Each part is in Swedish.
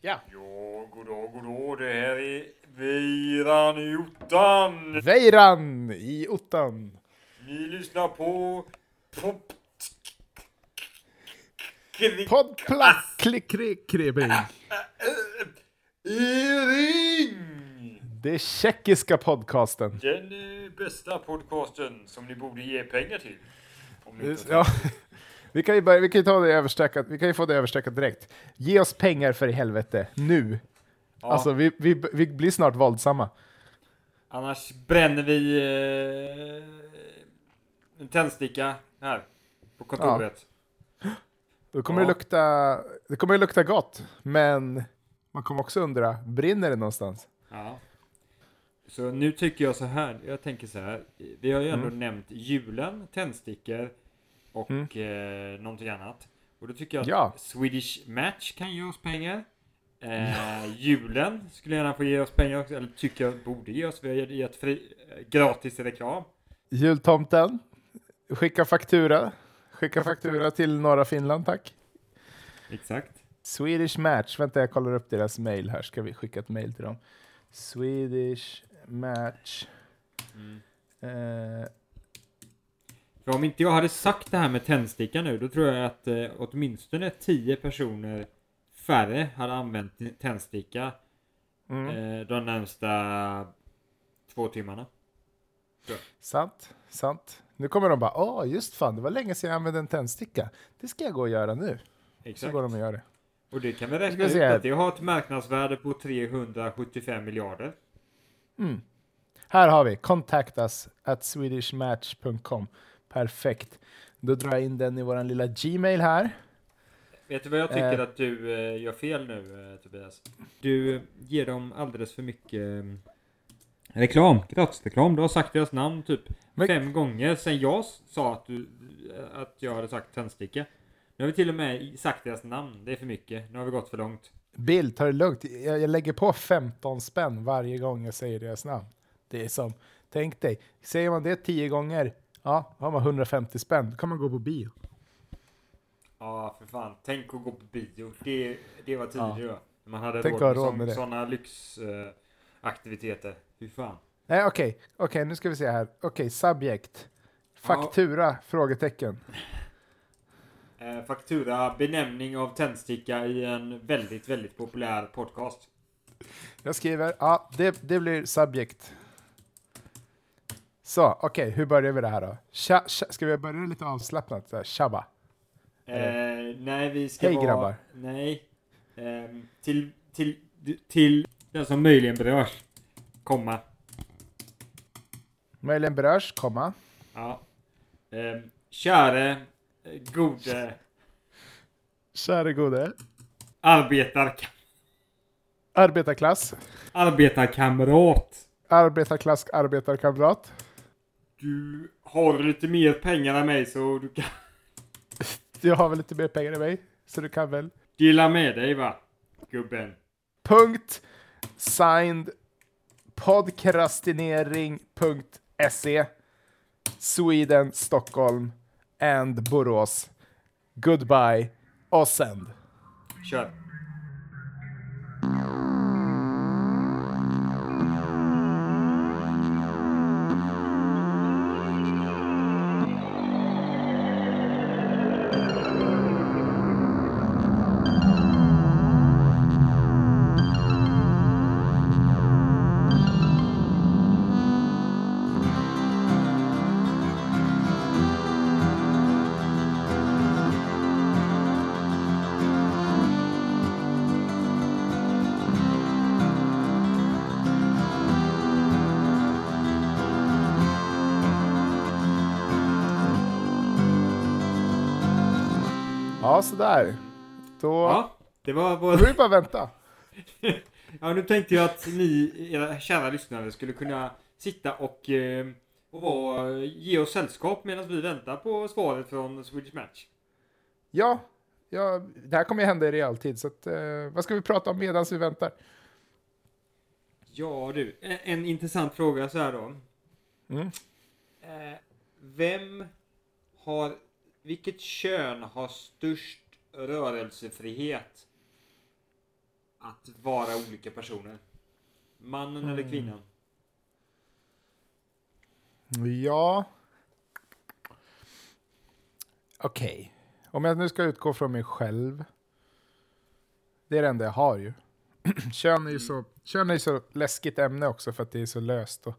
Ja. Ja, goddag, goddag. Det här är Veiran i ottan. Veiran i ottan. Ni lyssnar på... Pop... Podd plack klick klick kribbing. Ring! Det tjeckiska podcasten. Den bästa podcasten som ni borde ge pengar till. Om ni inte Ja. Vi kan ju, börja, vi kan ju ta det överstökat, vi kan ju få det överstökat direkt. Ge oss pengar för i helvete, nu. Ja, Alltså vi, vi, vi blir snart våldsamma. Annars bränner vi eh, en tändsticka här på kontoret. Då kommer Ja. det lukta, det kommer ju lukta gott, men man kommer också undra, brinner det någonstans? Ja. Så nu tycker jag så här, jag tänker så här. Vi har ju ändå Mm. nämnt julen, tändstickor och Mm. eh, någonting annat. Och då tycker jag att Ja. Swedish Match kan ge oss pengar. Eh, julen skulle gärna få ge oss pengar också, eller tycker jag borde ge oss. Vi har gett fri, eh, gratis reklam. Jultomten, skicka faktura. Skicka faktura till norra Finland, tack. Exakt. Swedish Match, vänta jag kollar upp deras mail här, ska vi skicka ett mail till dem. Swedish Match. Mm. Eh, För om inte jag hade sagt det här med tändsticka nu, då tror jag att eh, åtminstone 10 personer färre hade använt tändsticka mm. eh, de närmsta två timmarna. Sant, sant. Nu kommer de bara, åh just fan, det var länge sedan jag använde en tändsticka. Det ska jag gå och göra nu. Så Exakt. går de och gör det. Och det kan vi räkna ut att det har ett marknadsvärde på 375 miljarder. Mm. Här har vi, contact us at swedishmatch.com. Perfekt. Då drar jag in den i våran lilla Gmail här. Vet du vad jag tycker Eh. att du eh, gör fel nu eh, Tobias? Du ger dem alldeles för mycket eh, reklam, gratisreklam. Du har sagt deras namn typ Men- fem gånger sen jag sa att, du, att jag hade sagt tändsticka. Nu har vi till och med sagt deras namn. Det är för mycket. Nu har vi gått för långt. Bill, ta det lugnt. Jag, jag lägger på 15 spänn varje gång jag säger deras namn. Det är som, tänk dig, säger man det 10 gånger, ja, då har man 150 spänn. Då kan man gå på bio. Ja, för fan. Tänk att gå på bio. Det, det var tidigare. Ja. Man hade Tänk råd med, råd med det. sådana lyxaktiviteter. Aktiviteter. Fy fan. Nej, okej, okej, nu ska vi se här. Okej, subjekt. Faktura? Frågetecken. Eh, faktura, benämning av tändsticka i en väldigt, väldigt populär podcast. Jag skriver, ja, det, det blir subjekt. Så, okej, hur börjar vi det här då? Tja, tja, ska vi börja lite avslappnat? Så här, Tjabba. Eh, nej, vi ska Hej, vara... grabbar. Nej. Ehm, till, till, till den som möjligen berörs. Komma. Möjligen berörs, komma. Ja. Ehm, käre, eh, gode Käre gode. arbetar, Arbetarklass. arbetarkamrat. Arbetarklass, arbetarkamrat. Du har lite mer pengar än mig så du kan Du har väl lite mer pengar än mig, så du kan väl. dela med dig va? Gubben. Punkt signed podcastinering.se Sweden, Stockholm and Borås. Goodbye och send. Kör. Ja, sådär. Då Ja, det var då vår... är det bara vänta. Ja, nu tänkte jag att ni, era kära lyssnare, skulle kunna sitta och, eh, och vara, ge oss sällskap medan vi väntar på svaret från Swedish Match. Ja, ja, det här kommer ju hända i realtid, så att, eh, vad ska vi prata om medan vi väntar? Ja du, en, en intressant fråga så här då. Mm. Eh, vem har, vilket kön har störst rörelsefrihet? att vara olika personer? Mannen eller Mm. kvinnan? Ja. Okej. Om jag nu ska utgå från mig själv. Det är det enda jag har ju. kön, är ju så, kön är ju så läskigt ämne också för att det är så löst. Och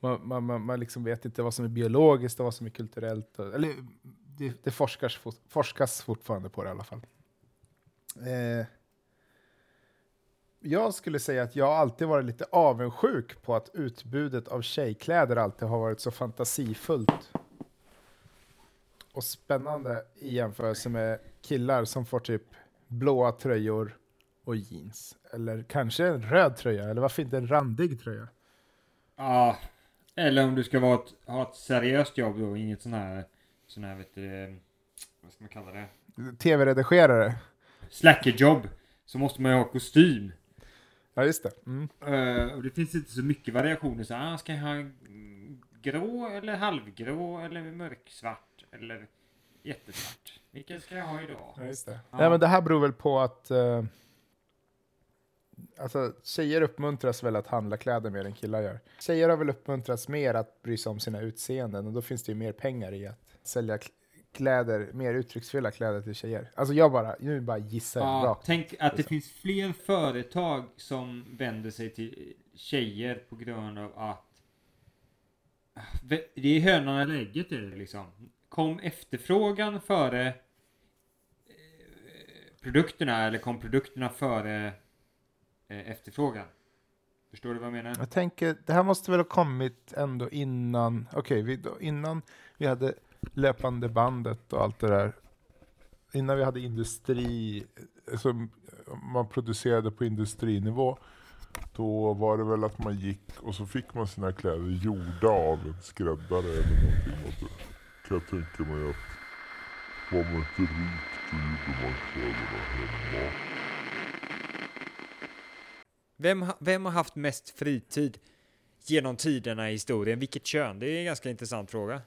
man, man, man, man liksom vet inte vad som är biologiskt och vad som är kulturellt. Och, eller det, det forskas, forskas fortfarande på det i alla fall. Eh, jag skulle säga att jag alltid varit lite avundsjuk på att utbudet av tjejkläder alltid har varit så fantasifullt och spännande i jämförelse med killar som får typ blåa tröjor och jeans. Eller kanske en röd tröja, eller varför inte en randig tröja? Ja. Eller om du ska vara ett, ha ett seriöst jobb då, inget sån här, sån här vet du, vad ska man kalla det? Tv-redigerare. Slackerjobb. Så måste man ju ha kostym. Ja, just det. Mm. Eh, och det finns inte så mycket variationer. Så, ah, ska jag ha grå eller halvgrå eller mörksvart eller jättesvart? Vilken ska jag ha idag? Ja, just det. Ja. Nej, men det här beror väl på att eh, alltså, tjejer uppmuntras väl att handla kläder mer än killar gör. Tjejer har väl uppmuntrats mer att bry sig om sina utseenden och då finns det ju mer pengar i att sälja kläder, mer uttrycksfulla kläder till tjejer. Alltså jag bara, nu bara gissar jag Ja, rakt. tänk att det liksom. finns fler företag som vänder sig till tjejer på grund av att det är hönan eller ägget är det liksom. Kom efterfrågan före eh, produkterna eller kom produkterna före Eh, efterfrågan? Förstår du vad jag menar? Jag tänker, det här måste väl ha kommit ändå innan, okej, okay, innan vi hade löpande bandet och allt det där. Innan vi hade industri, alltså, som man producerade på industrinivå. Då var det väl att man gick och så fick man sina kläder gjorda av en skräddare eller någonting. Och kan jag tänka mig att var man inte rik då gjorde man kläderna hemma. Vem, vem har haft mest fritid genom tiderna i historien? Vilket kön? Det är en ganska intressant fråga.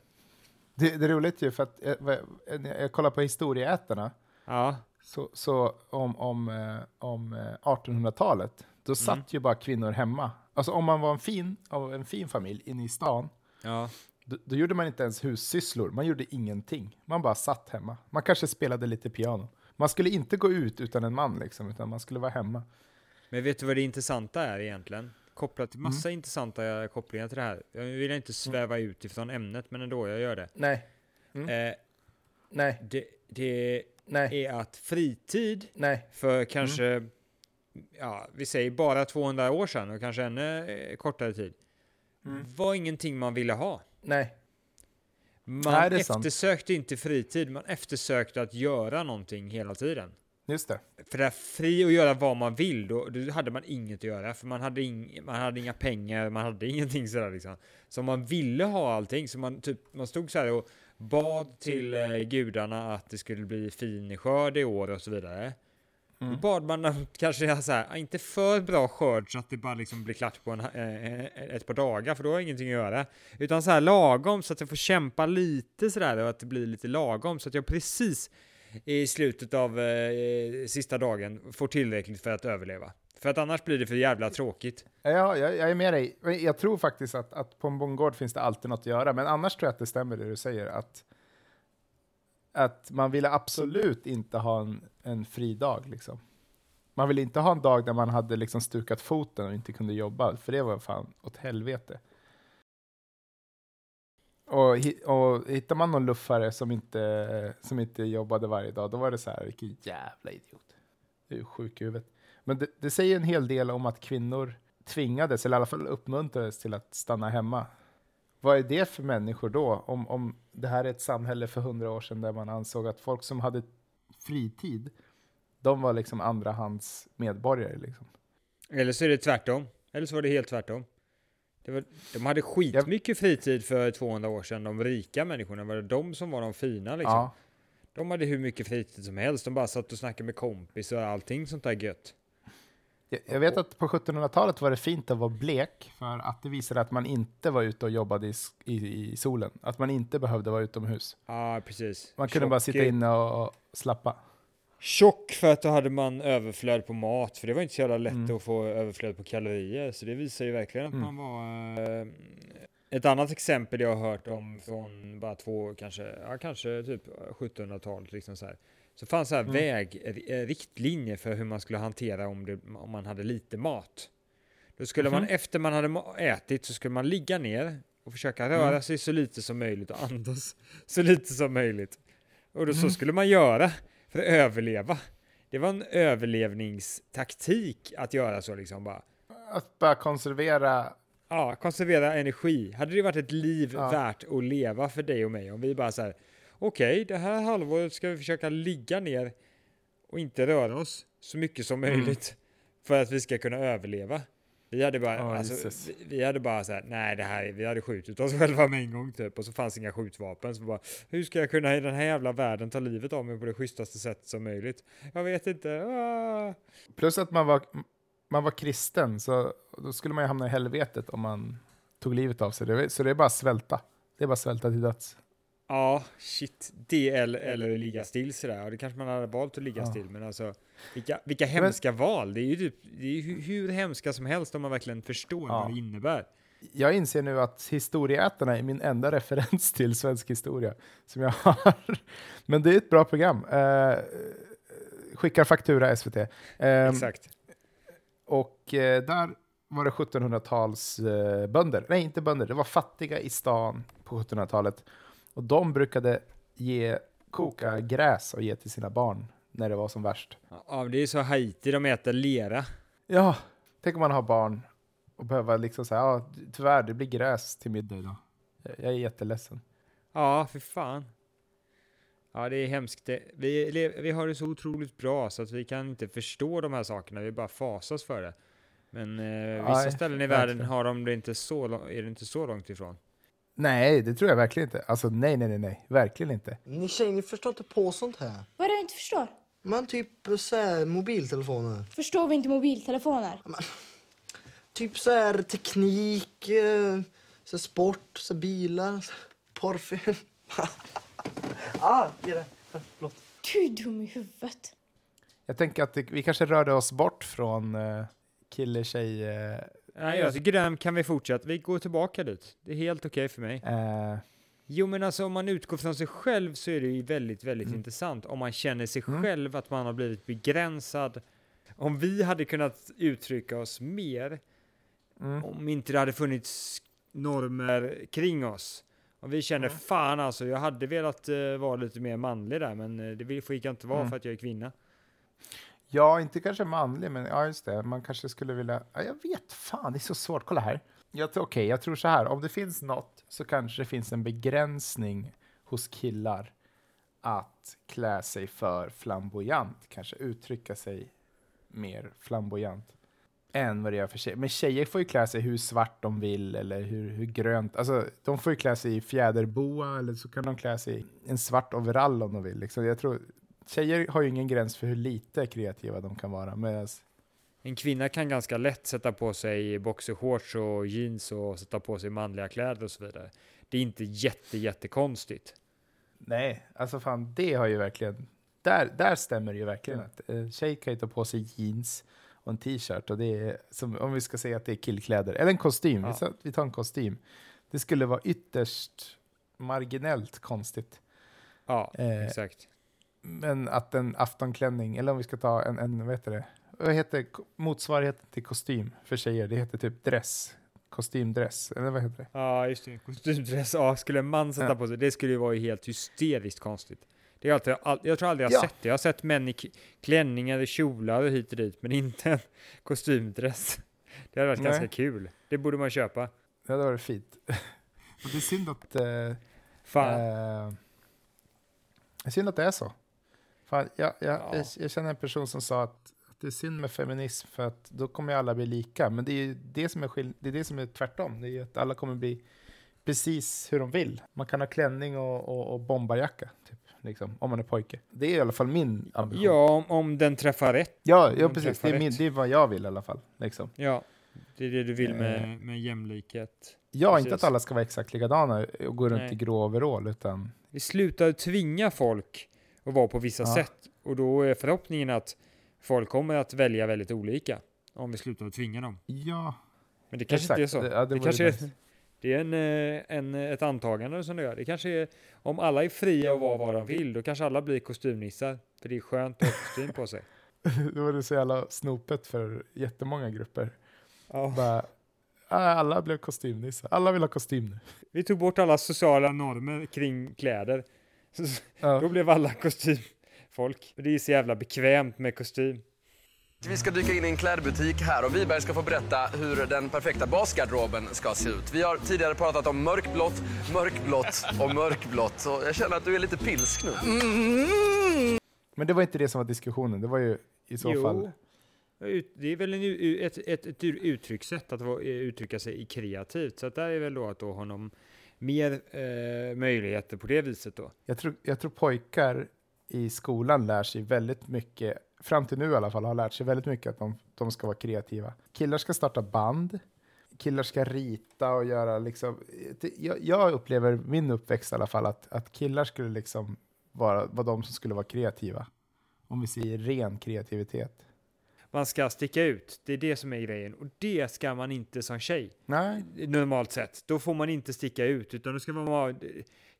Det, det är roligt ju för att jag, vad- när jag kollar på historieätarna Ja, så, så om, om, eh, om eh, 1800-talet, då satt Mm. ju bara kvinnor hemma. Alltså om man var en fin, av en fin familj inne i stan, ja. då, då gjorde man inte ens hussysslor, man gjorde ingenting. Man bara satt hemma. Man kanske spelade lite piano. Man skulle inte gå ut utan en man liksom, utan man skulle vara hemma. Men vet du vad det intressanta är egentligen? Kopplat till massa intressanta kopplingar till det här. Jag vill inte sväva ut ifrån ämnet, men ändå, jag gör det. Nej, Eh, nej, det, det nej, är att fritid nej. för kanske, ja, vi säger bara 200 år sedan och kanske ännu eh, kortare tid, var ingenting man ville ha. Nej, Man Nej, är sant. eftersökte inte fritid, man eftersökte att göra någonting hela tiden. Just det. För det är fri att göra vad man vill, då, då hade man inget att göra. För man hade, ing, man hade inga pengar, man hade ingenting sådär liksom. Så man ville ha allting, så man, typ, man stod så här och bad till eh, gudarna att det skulle bli fin skörd i år och så vidare. Då bad man om kanske så här, inte för bra skörd så att det bara liksom blir klart på en, eh, ett par dagar, för då har jag ingenting att göra. Utan så här lagom så att jag får kämpa lite sådär och att det blir lite lagom så att jag precis i slutet av eh, eh, sista dagen får tillräckligt för att överleva. För att annars blir det för jävla tråkigt. Ja, jag, jag är med dig. Jag tror faktiskt att, att på en bondgård finns det alltid något att göra, men annars tror jag att det stämmer det du säger, att, att man ville absolut inte ha en, en fri dag. Liksom. Man ville inte ha en dag där man hade liksom stukat foten och inte kunde jobba, för det var fan åt helvete. Och, och hittar man någon luffare som inte, som inte jobbade varje dag, då var det så här, vilken jävla idiot. Du är sjuk i huvudet. Men det, det säger en hel del om att kvinnor tvingades, eller i alla fall uppmuntrades till att stanna hemma. Vad är det för människor då? Om, om det här är ett samhälle för hundra år sedan där man ansåg att folk som hade fritid, de var liksom andrahands medborgare. Liksom. Eller så är det tvärtom. Eller så var det helt tvärtom. Var, de hade skitmycket fritid för 200 år sedan, de rika människorna. Var det de som var de fina liksom? Ja, De hade hur mycket fritid som helst. De bara satt och snackade med kompis och allting sånt där gött. jag, jag vet att på 1700-talet var det fint att vara blek, för att det visade att man inte var ute och jobbade i, i, i solen. Att man inte behövde vara utomhus. Ja, precis. Man kunde bara sitta inne och, och slappa. Tjock för att då hade man överflöd på mat, för det var inte så jävla lätt Mm. att få överflöd på kalorier, så det visar ju verkligen att Mm. man var... Eh, ett annat exempel jag har hört om från bara två, kanske, ja, kanske typ 1700-talet, liksom så här. Så fanns så här Mm. väg, eh, riktlinjer för hur man skulle hantera om, det, om man hade lite mat. Då skulle man Mhm. efter man hade ätit så skulle man ligga ner och försöka röra Mm. sig så lite som möjligt och andas så lite som möjligt. Och då, så Mhm. skulle man göra för att överleva. Det var en överlevningstaktik att göra så liksom bara. Att bara konservera Ja, konservera energi. Hade det varit ett liv Ja. värt att leva för dig och mig om vi bara så här, okej, det här halvåret ska vi försöka ligga ner och inte röra oss så mycket som Mm. möjligt för att vi ska kunna överleva. Vi hade bara, Ja, alltså, vi, vi hade bara så här, nej det här, är- vi hade skjutit oss själva med en gång typ och så fanns inga skjutvapen. Så bara, hur ska jag kunna i den här jävla världen ta livet av mig på det schysstaste sättet som möjligt? Jag vet inte. Ah. Plus att man var, man var kristen, så då skulle man ju hamna i helvetet om man tog livet av sig. Så det är bara svälta. Det är bara svälta till döds. Ja, shit. Det eller, ligga still sådär. Och det kanske man hade valt att ligga Ja. still. Men alltså, vilka, vilka hemska val. Det är ju typ, det är hur, hur hemska som helst om man verkligen förstår Ja. vad det innebär. Jag inser nu att historieätarna är min enda referens till svensk historia som jag har. Men det är ett bra program. Eh, skickar faktura SVT. Eh, Exakt. Och eh, där var det 1700-tals eh, bönder. Nej, inte bönder. Det var fattiga i stan på 1700-talet. Och de brukade ge, koka gräs och ge till sina barn när det var som värst. Ja, det är så Haiti, de äter lera. Ja, tänk om man har barn och behöver liksom säga, ja, tyvärr, det blir gräs till middag idag. Jag är jätteledsen. Ja, för fan. Ja, det är hemskt. Det- Vi, vi har det så otroligt bra så att vi kan inte förstå de här sakerna. Vi bara fasas för det. Men eh, vissa Nej, ställen i världen har de det inte så, är det inte så långt ifrån. Nej, det tror jag verkligen inte. Alltså nej, nej, nej, nej. Verkligen inte. Ni tjejer, ni förstår inte på sånt här. Vad är det du inte förstår? Men typ så här, mobiltelefoner. Förstår vi inte mobiltelefoner? Typ så här teknik, eh, så här sport, så här bilar, så här porrfilm. ah, ge det. Förlåt. Du är dum i huvudet. Jag tänker att det, vi kanske rörde oss bort från uh, kille-tjej... eh, Nej, jag tycker den kan vi fortsätta. Vi går tillbaka dit. Det är helt okej för mig. eh, Jo, men alltså om man utgår från sig själv så är det ju väldigt, väldigt Mm. intressant. Om man känner sig Mm. själv att man har blivit begränsad. Om vi hade kunnat uttrycka oss mer, mm. om inte det hade funnits normer kring oss. Om vi känner Mm. fan alltså, jag hade velat eh, vara lite mer manlig där, men eh, det fick jag inte vara Mm. för att jag är kvinna. Ja, inte kanske manlig, men ja, just det. Man kanske skulle vilja... Ja, jag vet fan, det är så svårt. Kolla här. Jag, tror- Okej, jag tror så här. Om det finns något så kanske det finns en begränsning hos killar att klä sig för flamboyant, kanske uttrycka sig mer flamboyant än vad det gör för tjejer. Men tjejer får ju klä sig hur svart de vill eller hur, hur grönt. Alltså, de får ju klä sig i fjäderboa eller så kan de klä sig i en svart overall om de vill. Liksom, jag tror, tjejer har ju ingen gräns för hur lite kreativa de kan vara. Medan, En kvinna kan ganska lätt sätta på sig boxershorts och jeans och sätta på sig manliga kläder och så vidare. Det är inte jätte, jättekonstigt. nej, alltså fan, det har ju verkligen... Där, där stämmer det ju verkligen. Att, eh, tjej kan ju ta på sig jeans och en t-shirt. Och det är, som, om vi ska säga att det är killkläder. Eller en kostym. Ja. Vi tar en kostym. Det skulle vara ytterst marginellt konstigt. Ja, Eh, exakt. Men att en aftonklänning, eller om vi ska ta en, en vad heter det? Vad heter motsvarigheten till kostym för tjejer? Det heter typ dress. Kostymdress, eller vad heter det? Ja, just det. Kostymdress. Ja, skulle en man sätta Ja. på sig, det skulle ju vara helt hysteriskt konstigt. Det är alltid, all, jag tror aldrig jag har Ja. sett det. Jag har sett män i klänningar, i kjolar och hit och dit, men inte en kostymdress. Det hade varit Nej. ganska kul. Det borde man köpa. Det hade varit fint. Och det är synd att, eh, Fan. eh, det är synd att det är så. Fan, jag, jag, Ja. jag, jag känner en person som sa att, att det är synd med feminism för att då kommer ju alla bli lika. Men det är ju det som är, skill- det är, det som är tvärtom. Det är ju att alla kommer bli precis hur de vill. Man kan ha klänning och, och, och bombarjacka, typ, liksom, om man är pojke. Det är i alla fall min ambition. Ja, om, om den träffar rätt. ja, ja precis. Det är, min, det är vad jag vill i alla fall. Liksom. Ja, det är det du vill Eh. med, med jämlikhet. Ja, inte Precis. att alla ska vara exakt likadana och gå runt Nej. i grå overall, utan Vi slutar tvinga folk och vara på vissa Ja. sätt. Och då är förhoppningen att folk kommer att välja väldigt olika om vi slutar att tvinga dem. Ja, Men det kanske Exakt. inte är så. Det- Det, ja, det vore kanske är, det är en, eh, en, ett antagande som det gör. Det kanske är, om alla är fria att vara vad de vill, då kanske alla blir kostymnissar. För det är skönt att ha kostym på sig. då var det så jävla snopet för jättemånga grupper. Ja. Bara, ah, alla blev kostymnissar. Alla vill ha kostym nu. Vi tog bort alla sociala normer kring kläder. Så, Ja. då blev alla kostymfolk. Det är så jävla bekvämt med kostym. Vi ska dyka in i en klädbutik här och Wiberg ska få berätta hur den perfekta basgarderoben ska se ut. Vi har tidigare pratat om mörkblått, mörkblått och mörkblått. Så jag känner att du är lite pilsk nu. Men det var inte det som var diskussionen. Det var ju i så fall... Ut- Det är väl en, ett, ett, ett uttryckssätt att uttrycka sig i kreativt. Så där är väl då att då honom mer eh, möjligheter på det viset då. Jag tror, jag tror pojkar i skolan lär sig väldigt mycket, fram till nu i alla fall, har lärt sig väldigt mycket att de, de ska vara kreativa. Killar ska starta band, killar ska rita och göra liksom... Jag, jag upplever min uppväxt i alla fall att, att killar skulle liksom vara, vara de som skulle vara kreativa. Om vi säger ren kreativitet. Man ska sticka ut, det är det som är grejen. Och det ska man inte som tjej. Nej, normalt sett. Då får man inte sticka ut, utan då ska man vara...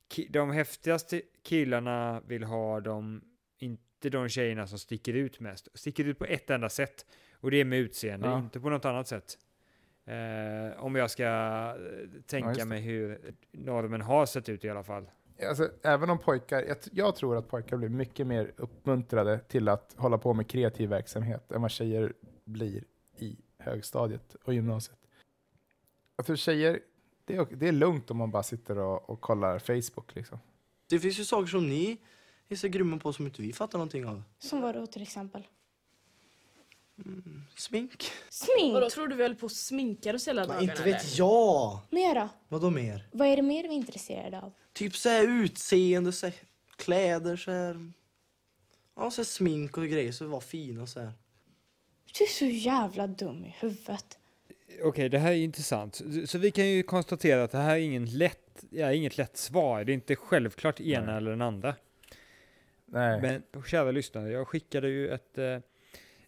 ki- De häftigaste killarna vill ha de, inte de tjejerna som sticker ut mest. Sticker ut på ett enda sätt, och det är med utseende, Ja. inte på något annat sätt. Eh, om jag ska eh, tänka det. mig hur normen har sett ut i alla fall. Alltså, även om pojkar, jag, jag tror att pojkar blir mycket mer uppmuntrade till att hålla på med kreativ verksamhet än vad tjejer blir i högstadiet och gymnasiet. Jag tror tjejer, det är, det är lugnt om man bara sitter och, och kollar Facebook liksom. Det finns ju saker som ni är så grymma på som inte vi fattar någonting av. Som vadå till exempel? Smink. Smink! Vadå, tror du vi håller på och sminkar oss hela Men dagarna? inte eller? vet jag. Mera. Vadå mer? Vad är det mer vi är intresserade av? Typ så här utseende, så här, kläder, så här. Ja, så här smink och grejer så var fina så här. Du är så jävla dum i huvudet. Okej, det här är intressant. Så- Så vi kan ju konstatera att det här är ingen lätt, ja, inget lätt svar. Det är inte självklart ena Nej. eller den andra. Nej. Men kära lyssnare, jag skickade ju ett, eh,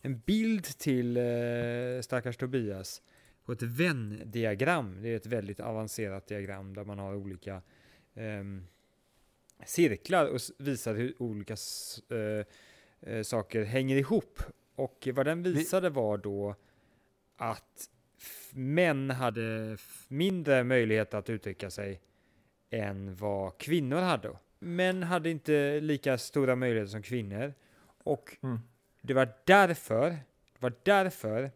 en bild till eh, stackars Tobias på ett vändiagram. Det är ett väldigt avancerat diagram där man har olika ehm, cirklar och visar hur olika eh, eh, saker hänger ihop. Och vad den visade var då att män hade mindre möjlighet att uttrycka sig än vad kvinnor hade. Män hade inte lika stora möjligheter som kvinnor. Och Mm. Det var därför, det var därför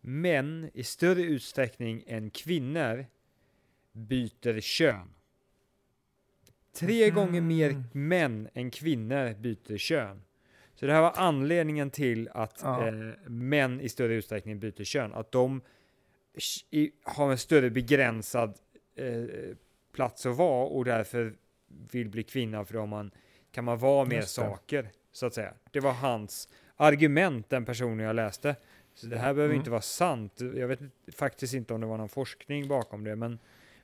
män i större utsträckning än kvinnor byter kön. Tre Mhm. gånger mer män än kvinnor byter kön. Så det här var anledningen till att Ja. eh, män i större utsträckning byter kön. Att de i, har en större begränsad eh, plats att vara och därför vill bli kvinna för då man, kan man vara mer saker, så att säga. Det var hans argument, den personen jag läste. Så det här behöver Mm. inte vara sant. Jag vet faktiskt inte om det var någon forskning bakom det, men,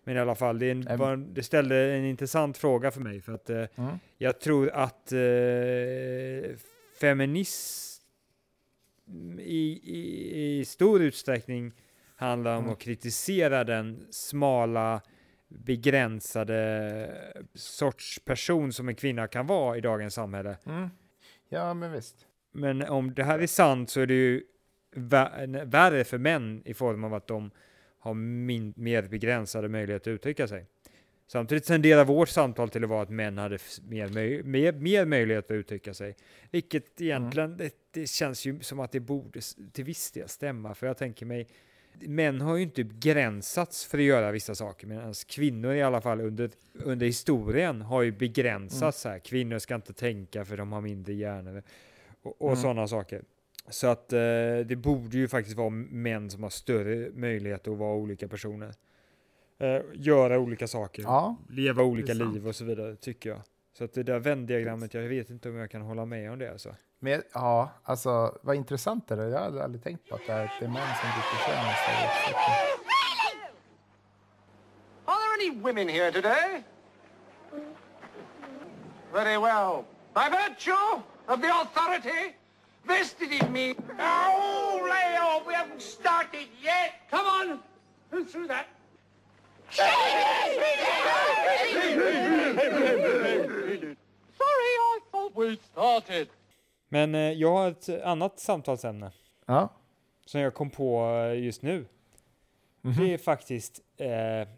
men i alla fall, det, en, var, det ställde en intressant fråga för mig. För att eh, Mm. jag tror att eh, feminism i, i, i stor utsträckning handlar om Mm. att kritisera den smala, begränsade sorts person som en kvinna kan vara i dagens samhälle. Mm. Ja, men visst. Men om det här är sant så är det ju vä- värre för män i form av att de har min, mer begränsade möjligheter att uttrycka sig. Samtidigt tenderar vårt samtal till att vara att män hade mer, möj- mer, mer möjlighet att uttrycka sig. Vilket egentligen, det, det känns ju som att det borde till viss del stämma. För jag tänker mig, män har ju inte begränsats för att göra vissa saker. Medan kvinnor i alla fall under, under historien har ju begränsats. Här. Kvinnor ska inte tänka för de har mindre hjärnor. Och, och Mm. sådana saker. Så att eh, det borde ju faktiskt vara män som har större möjlighet att vara olika personer. Eh, göra olika saker, Ja, leva olika liv och så vidare, tycker jag. Så att det där vändiagrammet, jag vet inte om jag kan hålla med om det alltså. Men ja, alltså vad intressant det är. Jag hade aldrig tänkt på att det är, det är män som byter kön i större utsträckning. Are there any women here today? Very well. by virtue of the authority vested in me. Oh, lay off, we haven't started yet. Come on, who threw that? Sorry, I thought we started. Men eh, jag har ett annat samtalsämne Ja. som jag kom på eh, just nu. Det är faktiskt eh,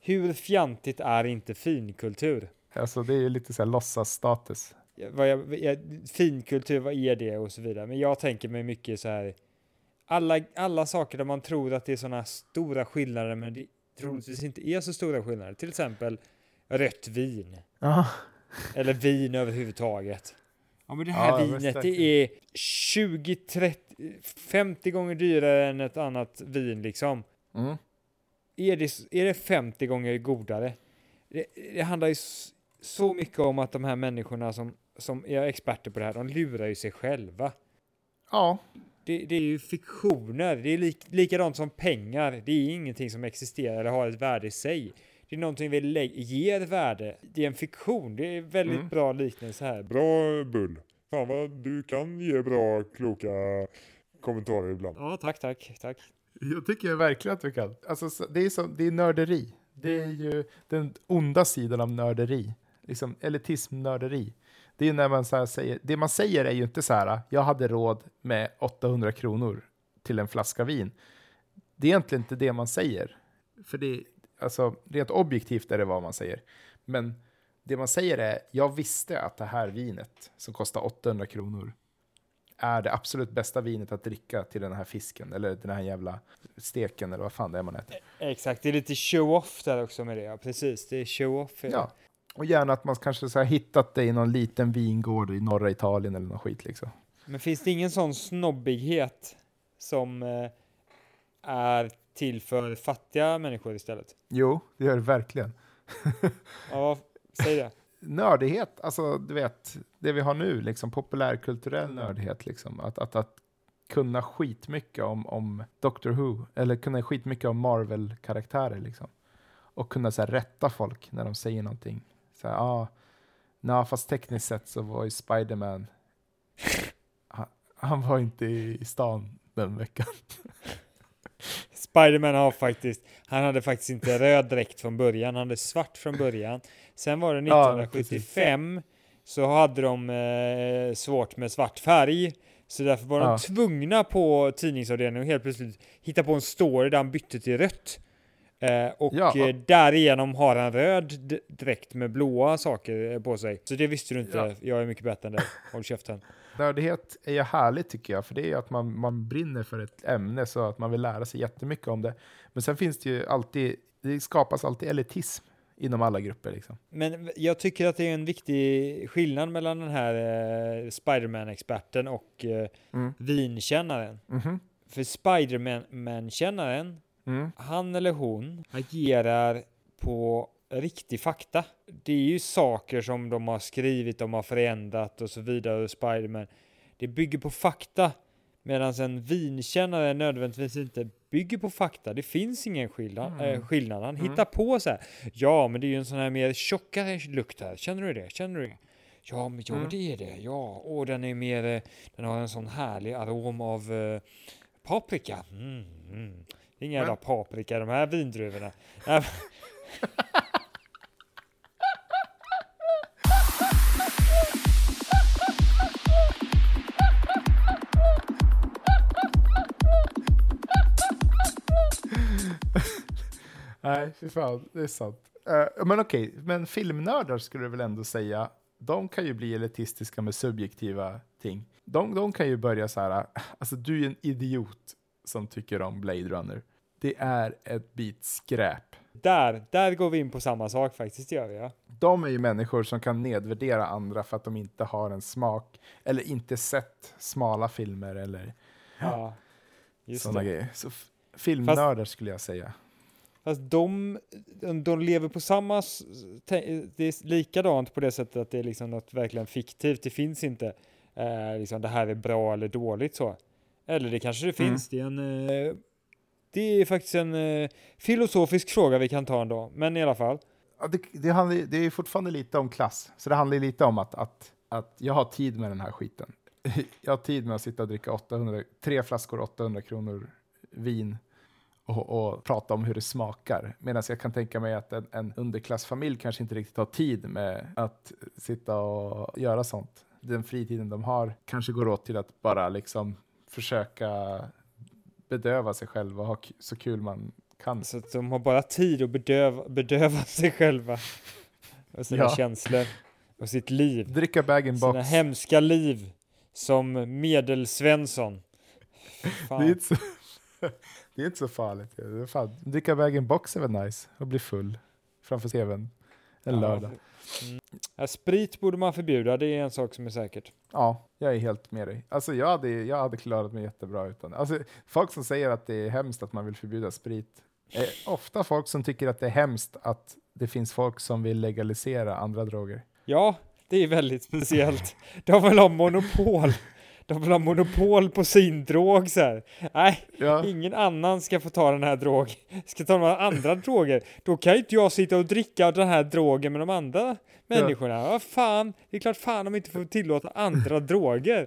hur fjantigt är inte finkultur? Alltså det är ju lite så här låtsasstatus. Ja, Vad jag, jag, finkultur, vad är det och så vidare. Men jag tänker mig mycket så här. Alla, alla saker där man tror att det är sådana stora skillnader men det troligtvis inte är så stora skillnader. Till exempel rött vin. Ja. Eller vin överhuvudtaget. Ja men det här Ja, vinet det är 20, 30, 50 gånger dyrare än ett annat vin liksom. Mm. Är det, är det 50 gånger godare? Det, det handlar ju så mycket om att de här människorna som, som är experter på det här, de lurar ju sig själva. Ja, Det, det är ju fiktioner, det är lik, likadant som pengar. Det är ingenting som existerar eller har ett värde i sig. Det är någonting vi ger värde. Det är en fiktion. Det är väldigt Mm. bra liknelse här. Bra Bull. Fan vad du kan ge bra, kloka kommentarer ibland. Ja, tack, tack, tack. jag tycker verkligen att du kan. Alltså, så- det, är som, det är nörderi. Det är ju den onda sidan av nörderi. Liksom elitism-nörderi. Det är när man så här säger, det man säger är ju inte så här, jag hade råd med 800 kronor till en flaska vin. Det är egentligen inte det man säger. För det, alltså, rent objektivt är det vad man säger. Men det man säger är, jag visste att det här vinet som kostar 800 kronor är det absolut bästa vinet att dricka till den här fisken eller den här jävla steken eller vad fan det är man äter. Exakt, det är lite show-off där också med det. Ja, precis, det är show-off. Ja. Och gärna att man kanske så här hittat det i någon liten vingård i norra Italien eller något skit liksom. Men finns det ingen sån snobbighet som eh, är till för fattiga människor istället? Jo, det gör det verkligen. Ja, säg det. Nördighet, alltså du vet, det vi har nu, liksom populärkulturell nördighet, liksom. Att, att, att kunna skitmycket om, om Doctor Who, eller kunna skitmycket om Marvel-karaktärer, liksom. Och kunna så här, rätta folk när de säger någonting. Så här, ah, nej, fast tekniskt sett så var ju Spiderman, han, han var inte i, i stan den veckan. Spiderman har faktiskt, han hade faktiskt inte röd dräkt från början, han hade svart från början. Sen var det Ja, 1975 så hade de eh, svårt med svart färg. Så därför var Ja. de tvungna på tidningsavdelningen att helt plötsligt hitta på en story där han bytte till rött. Eh, och Ja. eh, därigenom har han röd dräkt med blåa saker eh, på sig. Så det visste du inte, Ja. jag är mycket bättre än dig. Håll käften. Nördighet är ju härligt tycker jag, för det är ju att man, man brinner för ett ämne så att man vill lära sig jättemycket om det. Men sen finns det ju alltid, det skapas alltid elitism inom alla grupper liksom. Men jag tycker att det är en viktig skillnad mellan den här eh, Spiderman-experten och eh, Mm. vinkännaren. Mhm. För Spiderman-kännaren, Mm. han eller hon agerar på riktig fakta. Det är ju saker som de har skrivit, de har förändrat och så vidare. Och Spiderman. Det bygger på fakta. Medan en vinkännare nödvändigtvis inte bygger på fakta. Det finns ingen skillnad. Mm. Eh, skillnad. Han hittar på så här. Ja, men det är ju en sån här mer tjockare lukt här. Känner du det? Känner du det? Ja, men, ja, Mm. det är det. Ja, och den är mer, eh, den har en sån härlig arom av eh, paprika. Mm, mm. Ingen jävla paprika de här vindruvorna. Nej, fy fan, det är sant. Eh, men okej, men filmnördar skulle du väl ändå säga, de kan ju bli elitistiska med subjektiva ting. De, de kan ju börja så här, alltså du är en idiot som tycker om Blade Runner. Det är ett bit skräp. Där, där går vi in på samma sak faktiskt, gör vi ja. De är ju människor som kan nedvärdera andra för att de inte har en smak eller inte sett smala filmer eller ja just sådana det. grejer. Så filmnördar skulle jag säga. Fast de, de lever på samma... Det är likadant på det sättet att det är liksom något verkligen fiktivt. Det finns inte eh, liksom det här är bra eller dåligt så. Eller det kanske det Mm. finns. Det är en... Eh, det är faktiskt en eh, filosofisk fråga vi kan ta ändå. Men i alla fall. Ja, det, det, handlar, det är fortfarande lite om klass, så det handlar lite om att, att, att jag har tid med den här skiten. Jag har tid med att sitta och dricka 800, tre flaskor 800 kronor vin och, och prata om hur det smakar. Medan jag kan tänka mig att en, en underklassfamilj kanske inte riktigt har tid med att sitta och göra sånt. Den fritiden de har kanske går åt till att bara liksom försöka bedöva sig själv och ha så kul man kan. Så att de har bara tid att bedöva, bedöva sig själva och sina Ja. känslor och sitt liv. Dricka bag-in-box. Sina hemska liv som medelsvensson. Det är, Fan. inte så, det är inte så farligt. Fan, dricka bag-in-box är väl nice och bli full framför tvn en Ja. lördag. Mm. Ja, sprit borde man förbjuda, det är en sak som är säkert. Ja, jag är helt med dig. Alltså jag hade, jag hade klarat mig jättebra utan. Alltså, folk som säger att det är hemskt att man vill förbjuda sprit är ofta folk som tycker att det är hemskt att det finns folk som vill legalisera andra droger. Ja, det är väldigt speciellt. De vill ha monopol. De vill ha monopol på sin drog så här. Nej, Ja. ingen annan ska få ta den här drogen. Ska ta några andra droger. Då kan ju inte jag sitta och dricka den här drogen med de andra människorna. Vad fan, det är klart fan de inte får tillåta andra droger.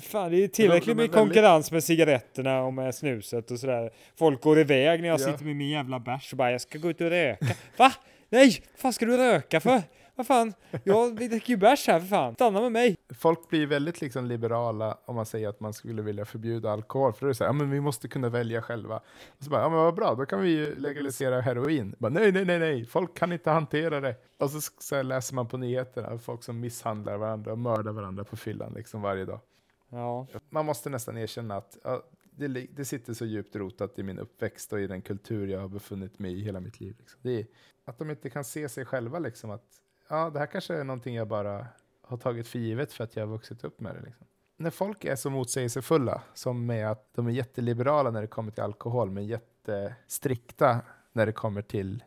Fan, det är tillräckligt med konkurrens med cigaretterna och med snuset och sådär. Folk går iväg när jag Ja. sitter med min jävla bärs och bara jag ska gå ut och röka. Va? Nej, vad fan ska du röka för? Vad fan? Jag dricker ju bärs här för fan. Stanna med mig. Folk blir väldigt liksom liberala om man säger att man skulle vilja förbjuda alkohol. För då är det så här, ja men vi måste kunna välja själva. Och så bara, ja men vad bra, då kan vi ju legalisera heroin. Bara, nej, nej, nej, nej, folk kan inte hantera det. Och så, så läser man på nyheterna, folk som misshandlar varandra och mördar varandra på fyllan liksom varje dag. Ja, Man måste nästan erkänna att ja, det, det sitter så djupt rotat i min uppväxt och i den kultur jag har befunnit mig i hela mitt liv. Liksom. Det är, att de inte kan se sig själva liksom att ja, det här kanske är någonting jag bara har tagit för givet för att jag har vuxit upp med det. Liksom. När folk är så motsägelsefulla, som med att de är jätteliberala när det kommer till alkohol, men jättestrikta när det kommer till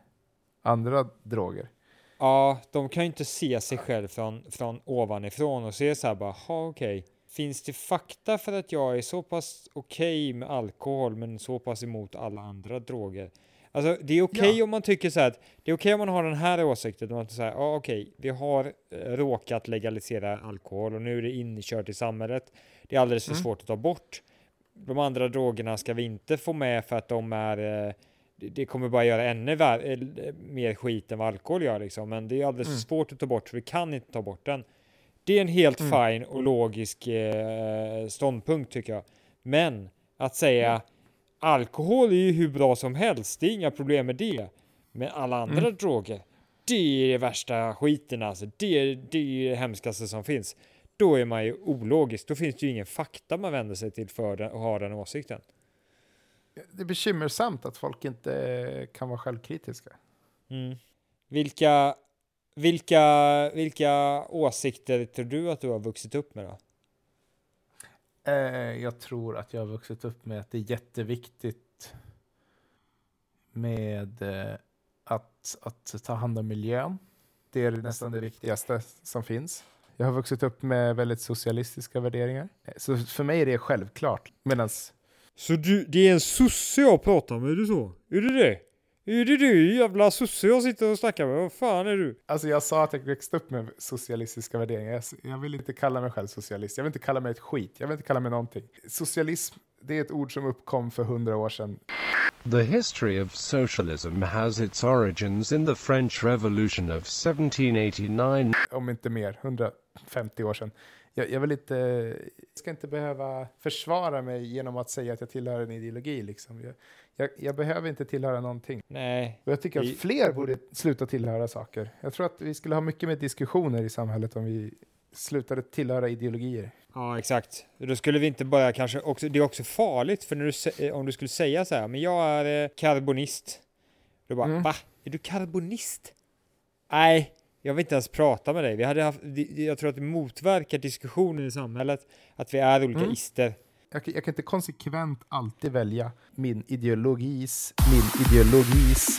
andra droger. Ja, de kan ju inte se sig själv från, från ovanifrån och se så här bara, ha okej. Finns det fakta för att jag är så pass okej med alkohol men så pass emot alla andra droger? Alltså det är okej Ja. om man tycker så här att det är okej om man har den här åsikten att säga, ja okej, vi har eh, råkat legalisera alkohol och nu är det inkört i samhället. Det är alldeles för Mm. svårt att ta bort. De andra drogerna ska vi inte få med för att de är eh, det- kommer bara göra ännu eh, mer skit än vad alkohol gör liksom. Men det är alldeles Mm. svårt att ta bort så vi kan inte ta bort den. Det är en helt Mm. fin och logisk eh, ståndpunkt tycker jag. Men att säga alkohol är ju hur bra som helst, det är inga problem med det. Men alla andra Mm. droger, det är värsta skiten alltså. Det, är- det är det hemskaste som finns. Då är man ju ologisk. Då finns det ju ingen fakta man vänder sig till för den, och har den åsikten. Det är bekymmersamt att folk inte kan vara självkritiska. Mm. Vilka, vilka, vilka åsikter tror du att du har vuxit upp med då? Eh, jag tror att jag har vuxit upp med att det är jätteviktigt med eh, att, att ta hand om miljön. Det är nästan det viktigaste som finns. Jag har vuxit upp med väldigt socialistiska värderingar. Eh, så för mig är det självklart. Medans... Så du, det är en sosse jag pratar med, är det så? Är det det? Är det du jävla sosse jag sitter och snackar med? Vad fan är du? alltså jag sa att jag växte upp med socialistiska värderingar. Jag, jag vill inte kalla mig själv socialist. Jag vill inte kalla mig ett skit. Jag vill inte kalla mig någonting. Socialism, det är ett ord som uppkom för hundra år sedan. The history of socialism has its origins in the French Revolution of 1789. om inte mer, 150 år sedan. Jag, jag vill inte, jag ska inte behöva försvara mig genom att säga att jag tillhör en ideologi. Liksom. Jag, jag, jag behöver inte tillhöra någonting. Nej. Och jag tycker att fler borde sluta tillhöra saker. Jag tror att vi skulle ha mycket mer diskussioner i samhället om vi slutade tillhöra ideologier. Ja, exakt. Då skulle vi inte bara kanske också, det är också farligt för när du, eh, om du skulle säga så här, men jag är eh, karbonist. Då bara, Mm. va? Är du karbonist? Nej, jag vill inte ens prata med dig. Vi hade haft, jag tror att det motverkar diskussionen i samhället, att vi är olika Mm. ister. Jag, kan- jag kan inte konsekvent alltid välja min ideologis, min ideologis,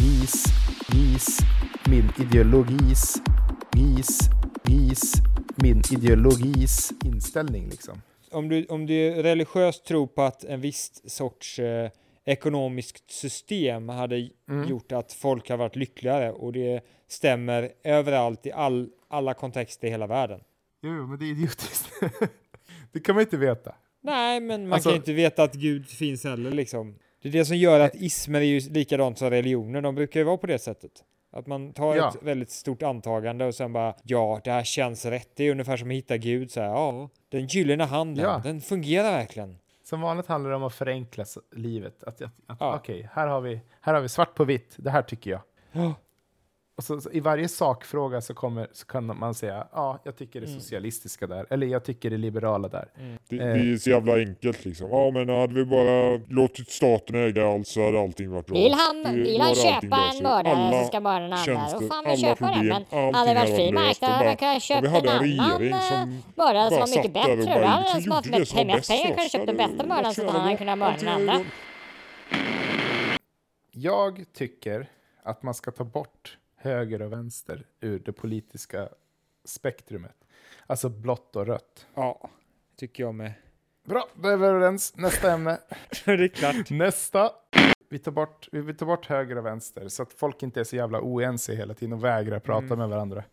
gis, gis, min ideologis, gis, gis, min ideologis inställning liksom. Om du, om du religiöst tror på att en viss sorts, eh, ekonomiskt system hade Mm. gjort att folk har varit lyckligare och det stämmer överallt i all, alla kontexter i hela världen. Jo, men det är idiotiskt. det kan man inte veta. Nej, men man Alltså- kan ju inte veta att Gud finns heller liksom. Det är det som gör att ismer är ju likadant som religioner, de brukar ju vara på det sättet. Att man tar Ja. ett väldigt stort antagande och sen bara ja, det här känns rätt. Det är ungefär som att hitta Gud så här, ja, den gyllene handen, Ja. den fungerar verkligen. Som vanligt handlar det om att förenkla livet. Att, att, att, Ja. Okej, här, har vi, här har vi svart på vitt. Det här tycker jag. Ja. Och så, så I varje sakfråga så, kommer, så kan man säga ja, jag tycker det Mm. socialistiska där. Eller jag tycker det liberala där. Det, Eh. det är så jävla enkelt liksom. Ja men hade vi bara låtit staten äga allt så hade allting varit bra. Vill han, Det- vill han hade köpa en mördare så ska får han väl alla köpa det. problem, Men allting hade det varit hade fri marknad Och hade man kunnat och köpa vi hade en annan eh, mördare som bara var mycket där och bättre. bara Då hade liksom som var mest pengar oss. köpt den Hade bästa mördaren så att han hade kunnat mörda den hade andra. Jag tycker att man ska ta bort höger och vänster ur det politiska spektrumet. Alltså blått och rött. Ja, tycker jag med. Bra, då är vi överens. Nästa ämne. det är klart. Nästa. Vi tar, bort, vi vill ta bort höger och vänster så att folk inte är så jävla oense hela tiden och vägrar prata Mm. med varandra.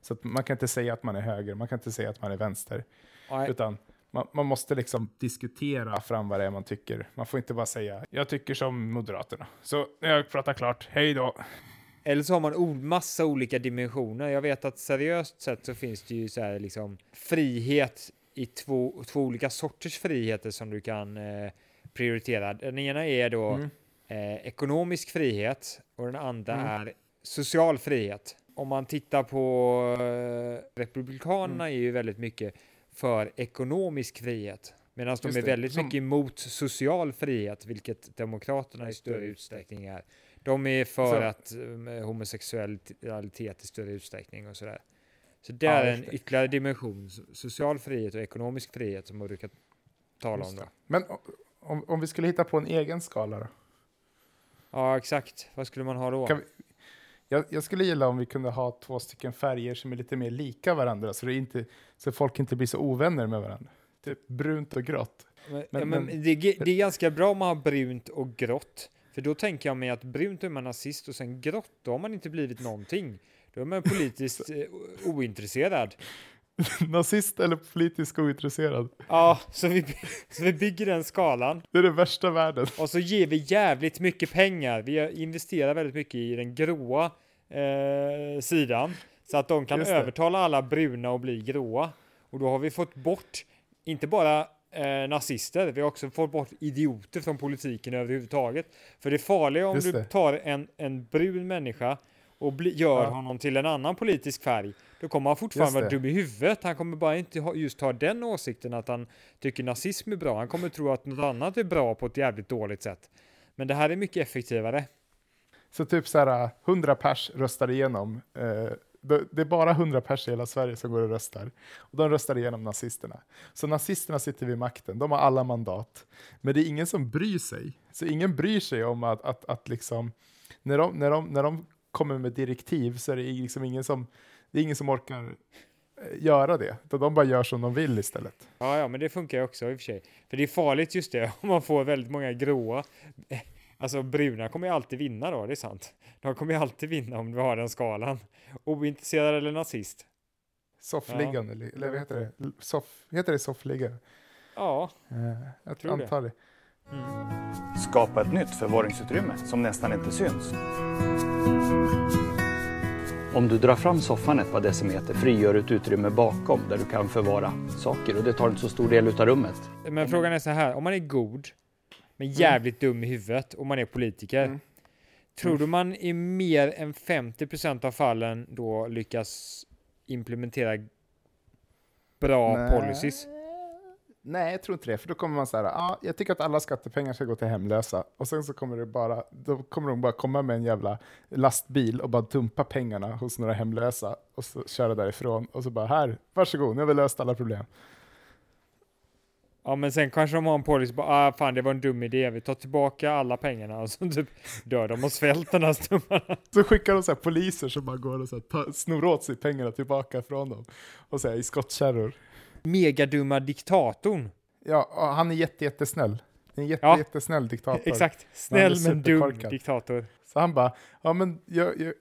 Så att man kan inte säga att man är höger, man kan inte säga att man är vänster. Nej. Utan man, man måste liksom diskutera fram vad det är man tycker. Man får inte bara säga jag tycker som Moderaterna. Så jag pratar klart, hej då. Eller så har man o- massa olika dimensioner. Jag vet att seriöst sett så finns det ju så här liksom frihet i två, två olika sorters friheter som du kan eh, prioritera. Den ena är då Mm. eh, ekonomisk frihet och den andra Mm. är social frihet. Om man tittar på eh, Republikanerna Mm. är ju väldigt mycket för ekonomisk frihet. Medan de är det, väldigt som- mycket emot social frihet, vilket Demokraterna i större utsträckning är. De är för Så- att um, homosexualitet i större utsträckning och sådär. Så det Ja, är en det. ytterligare dimension, so- social frihet och ekonomisk frihet som man brukar tala om. Då. Men om, om vi skulle hitta på en egen skala då? Ja, exakt. Vad skulle man ha då? Vi, jag, jag skulle gilla om vi kunde ha två stycken färger som är lite mer lika varandra så, det inte, så folk inte blir så ovänner med varandra. Typ brunt och grått. Men, Men- men men- det, är- det är ganska bra om man har brunt och grått. För då tänker jag mig att brunt är man nazist och sen grått, då har man inte blivit någonting. Då är man politiskt eh, ointresserad. Nazist eller politiskt ointresserad. Ja, så vi, så vi bygger den skalan. Det är det värsta världen. Och så ger vi jävligt mycket pengar. Vi investerar väldigt mycket i den gråa eh, sidan. Så att de kan övertala alla bruna och bli gråa. Och då har vi fått bort, inte bara eh, nazister, vi har också fått bort idioter från politiken överhuvudtaget. För det farliga om du tar en, en brun människa och bli, gör Ja. honom till en annan politisk färg, då kommer han fortfarande vara dum i huvudet. Han kommer bara inte ha, just ha den åsikten att han tycker nazism är bra. Han kommer tro att något annat är bra på ett jävligt dåligt sätt. Men det här är mycket effektivare. Så typ så här 100 pers röstar igenom. Eh, det, är bara 100 pers i hela Sverige som går och röstar. Och de röstar igenom nazisterna. Så nazisterna sitter vid makten, de har alla mandat. Men det är ingen som bryr sig. Så ingen bryr sig om att, att, att liksom, när de, när, de, när de kommer med direktiv så är det liksom ingen som, det är ingen som orkar eh, göra det. De bara gör som de vill istället. Ja, ja, men det funkar ju också i och för sig. För det är farligt just det, om man får väldigt många gråa. Alltså bruna kommer ju alltid vinna då, det är sant. De kommer ju alltid vinna om du har den skalan. Ointresserad eller nazist. Soffliggande, eller, eller vad heter det? Soff, heter det soffliggare? Ja, Eh, jag Tror det. antar det. Skapa ett nytt förvaringsutrymme som nästan inte syns. Om du drar fram soffan ett par decimeter frigör du ett utrymme bakom där du kan förvara saker och det tar inte så stor del utav rummet. men frågan är så här, om man är god, men jävligt dum i huvudet och man är politiker. Mm. Tror du man i mer än 50% av fallen då lyckas implementera bra Nej. policies? Nej, jag tror inte det. För då kommer man så här, ah, jag tycker att alla skattepengar ska gå till hemlösa. Och sen så kommer det bara, då kommer de bara komma med en jävla lastbil och bara dumpa pengarna hos några hemlösa och så köra därifrån. Och så bara, här, varsågod, nu har vi löst alla problem. Ja, men sen kanske de har en policy på, ah fan det var en dum idé, vi tar tillbaka alla pengarna och så typ dör de av svält den här stummarna. Så skickar de så här poliser som bara går och så här, tar, snor åt sig pengarna tillbaka från dem. Och så här, i skottkärror. Megadumma diktatorn. Ja, och han är jätte, jättesnäll. En jätte, Ja. jättesnäll diktator. Exakt. Snäll men dum diktator. Så han bara, ja men jag, jag,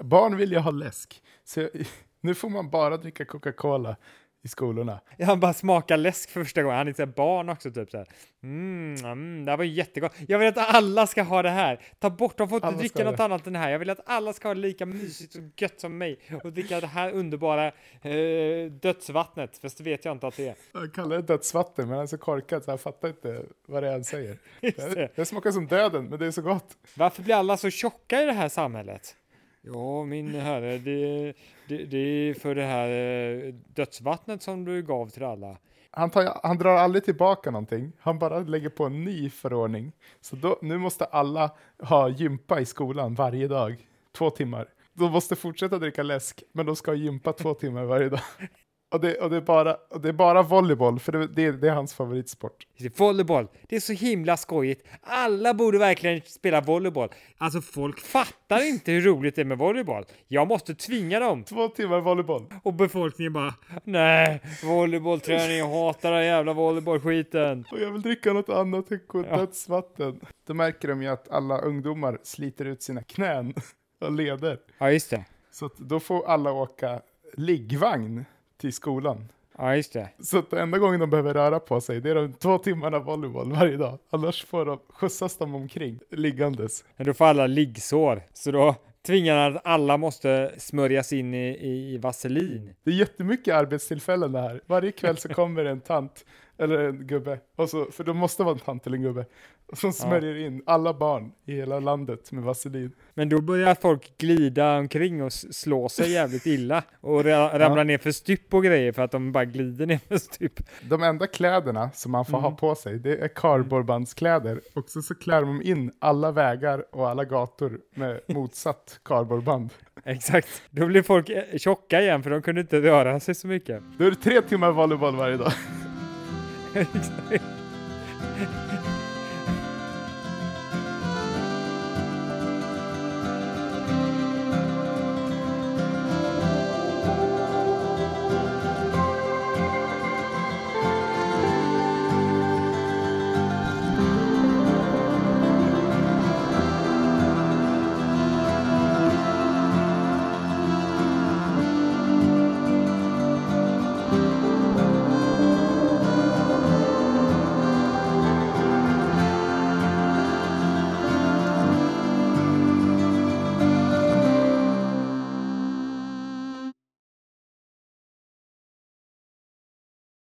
barn vill ju ha läsk. Så jag, nu får man bara dricka Coca-Cola i skolorna. Han bara smakar läsk för första gången. Han är så barn också typ så här. Mm, mm, det här var jättegott. Jag vill att alla ska ha det här. Ta bort, de får inte Alla dricka något det. annat än det här. Jag vill att alla ska ha det lika mysigt och gött som mig och dricka det här underbara eh, dödsvattnet. Fast det vet jag inte att det är. Han kallar det dödsvatten, men han är så korkad så han fattar inte vad det är han säger. Det. det smakar som döden, men det är så gott. Varför blir alla så tjocka i det här samhället? Ja, min herre, det, det, det är för det här eh, dödsvattnet som du gav till alla. Han, tar, han drar aldrig tillbaka någonting, han bara lägger på en ny förordning. Så då, nu måste alla ha gympa i skolan varje dag, två timmar. De måste fortsätta dricka läsk, men de ska ha gympa två timmar varje dag. Och det, och det, är, bara, och det är bara volleyboll, för det, det, det är hans favoritsport. Volleyboll, det är så himla skojigt. Alla borde verkligen spela volleyboll. Alltså folk fattar inte hur roligt det är med volleyboll. Jag måste tvinga dem. Två timmar volleyboll. Och befolkningen bara, nej, volleybollträning, jag hatar den jävla volleybollskiten. Och jag vill dricka något annat än Ja. dödsvatten. Då märker de ju att alla ungdomar sliter ut sina knän och leder. Ja, just det. Så då får alla åka liggvagn till skolan. Ja, just det. Så att enda gången de behöver röra på sig, det är de två timmarna volleyboll varje dag. Annars får de, skjutsas de omkring liggandes. Men då får alla liggsår. Så då tvingar han att alla måste smörjas in i, i vaselin. Det är jättemycket arbetstillfällen det här. Varje kväll så kommer en tant eller en gubbe, och så, för det måste vara en tant eller en gubbe, som smörjer in alla barn i hela landet med vaselin. Men då börjar folk glida omkring och slå sig jävligt illa och ra- ramla ner för stup och grejer för att de bara glider ner för stup. De enda kläderna som man får ha Mm. på sig, det är kardborrebandskläder. Och så, så klär de in alla vägar och alla gator med motsatt kardborreband. Exakt. Då blir folk eh, tjocka igen för de kunde inte röra sig så mycket. Då är det tre timmar volleyboll varje dag. Exakt.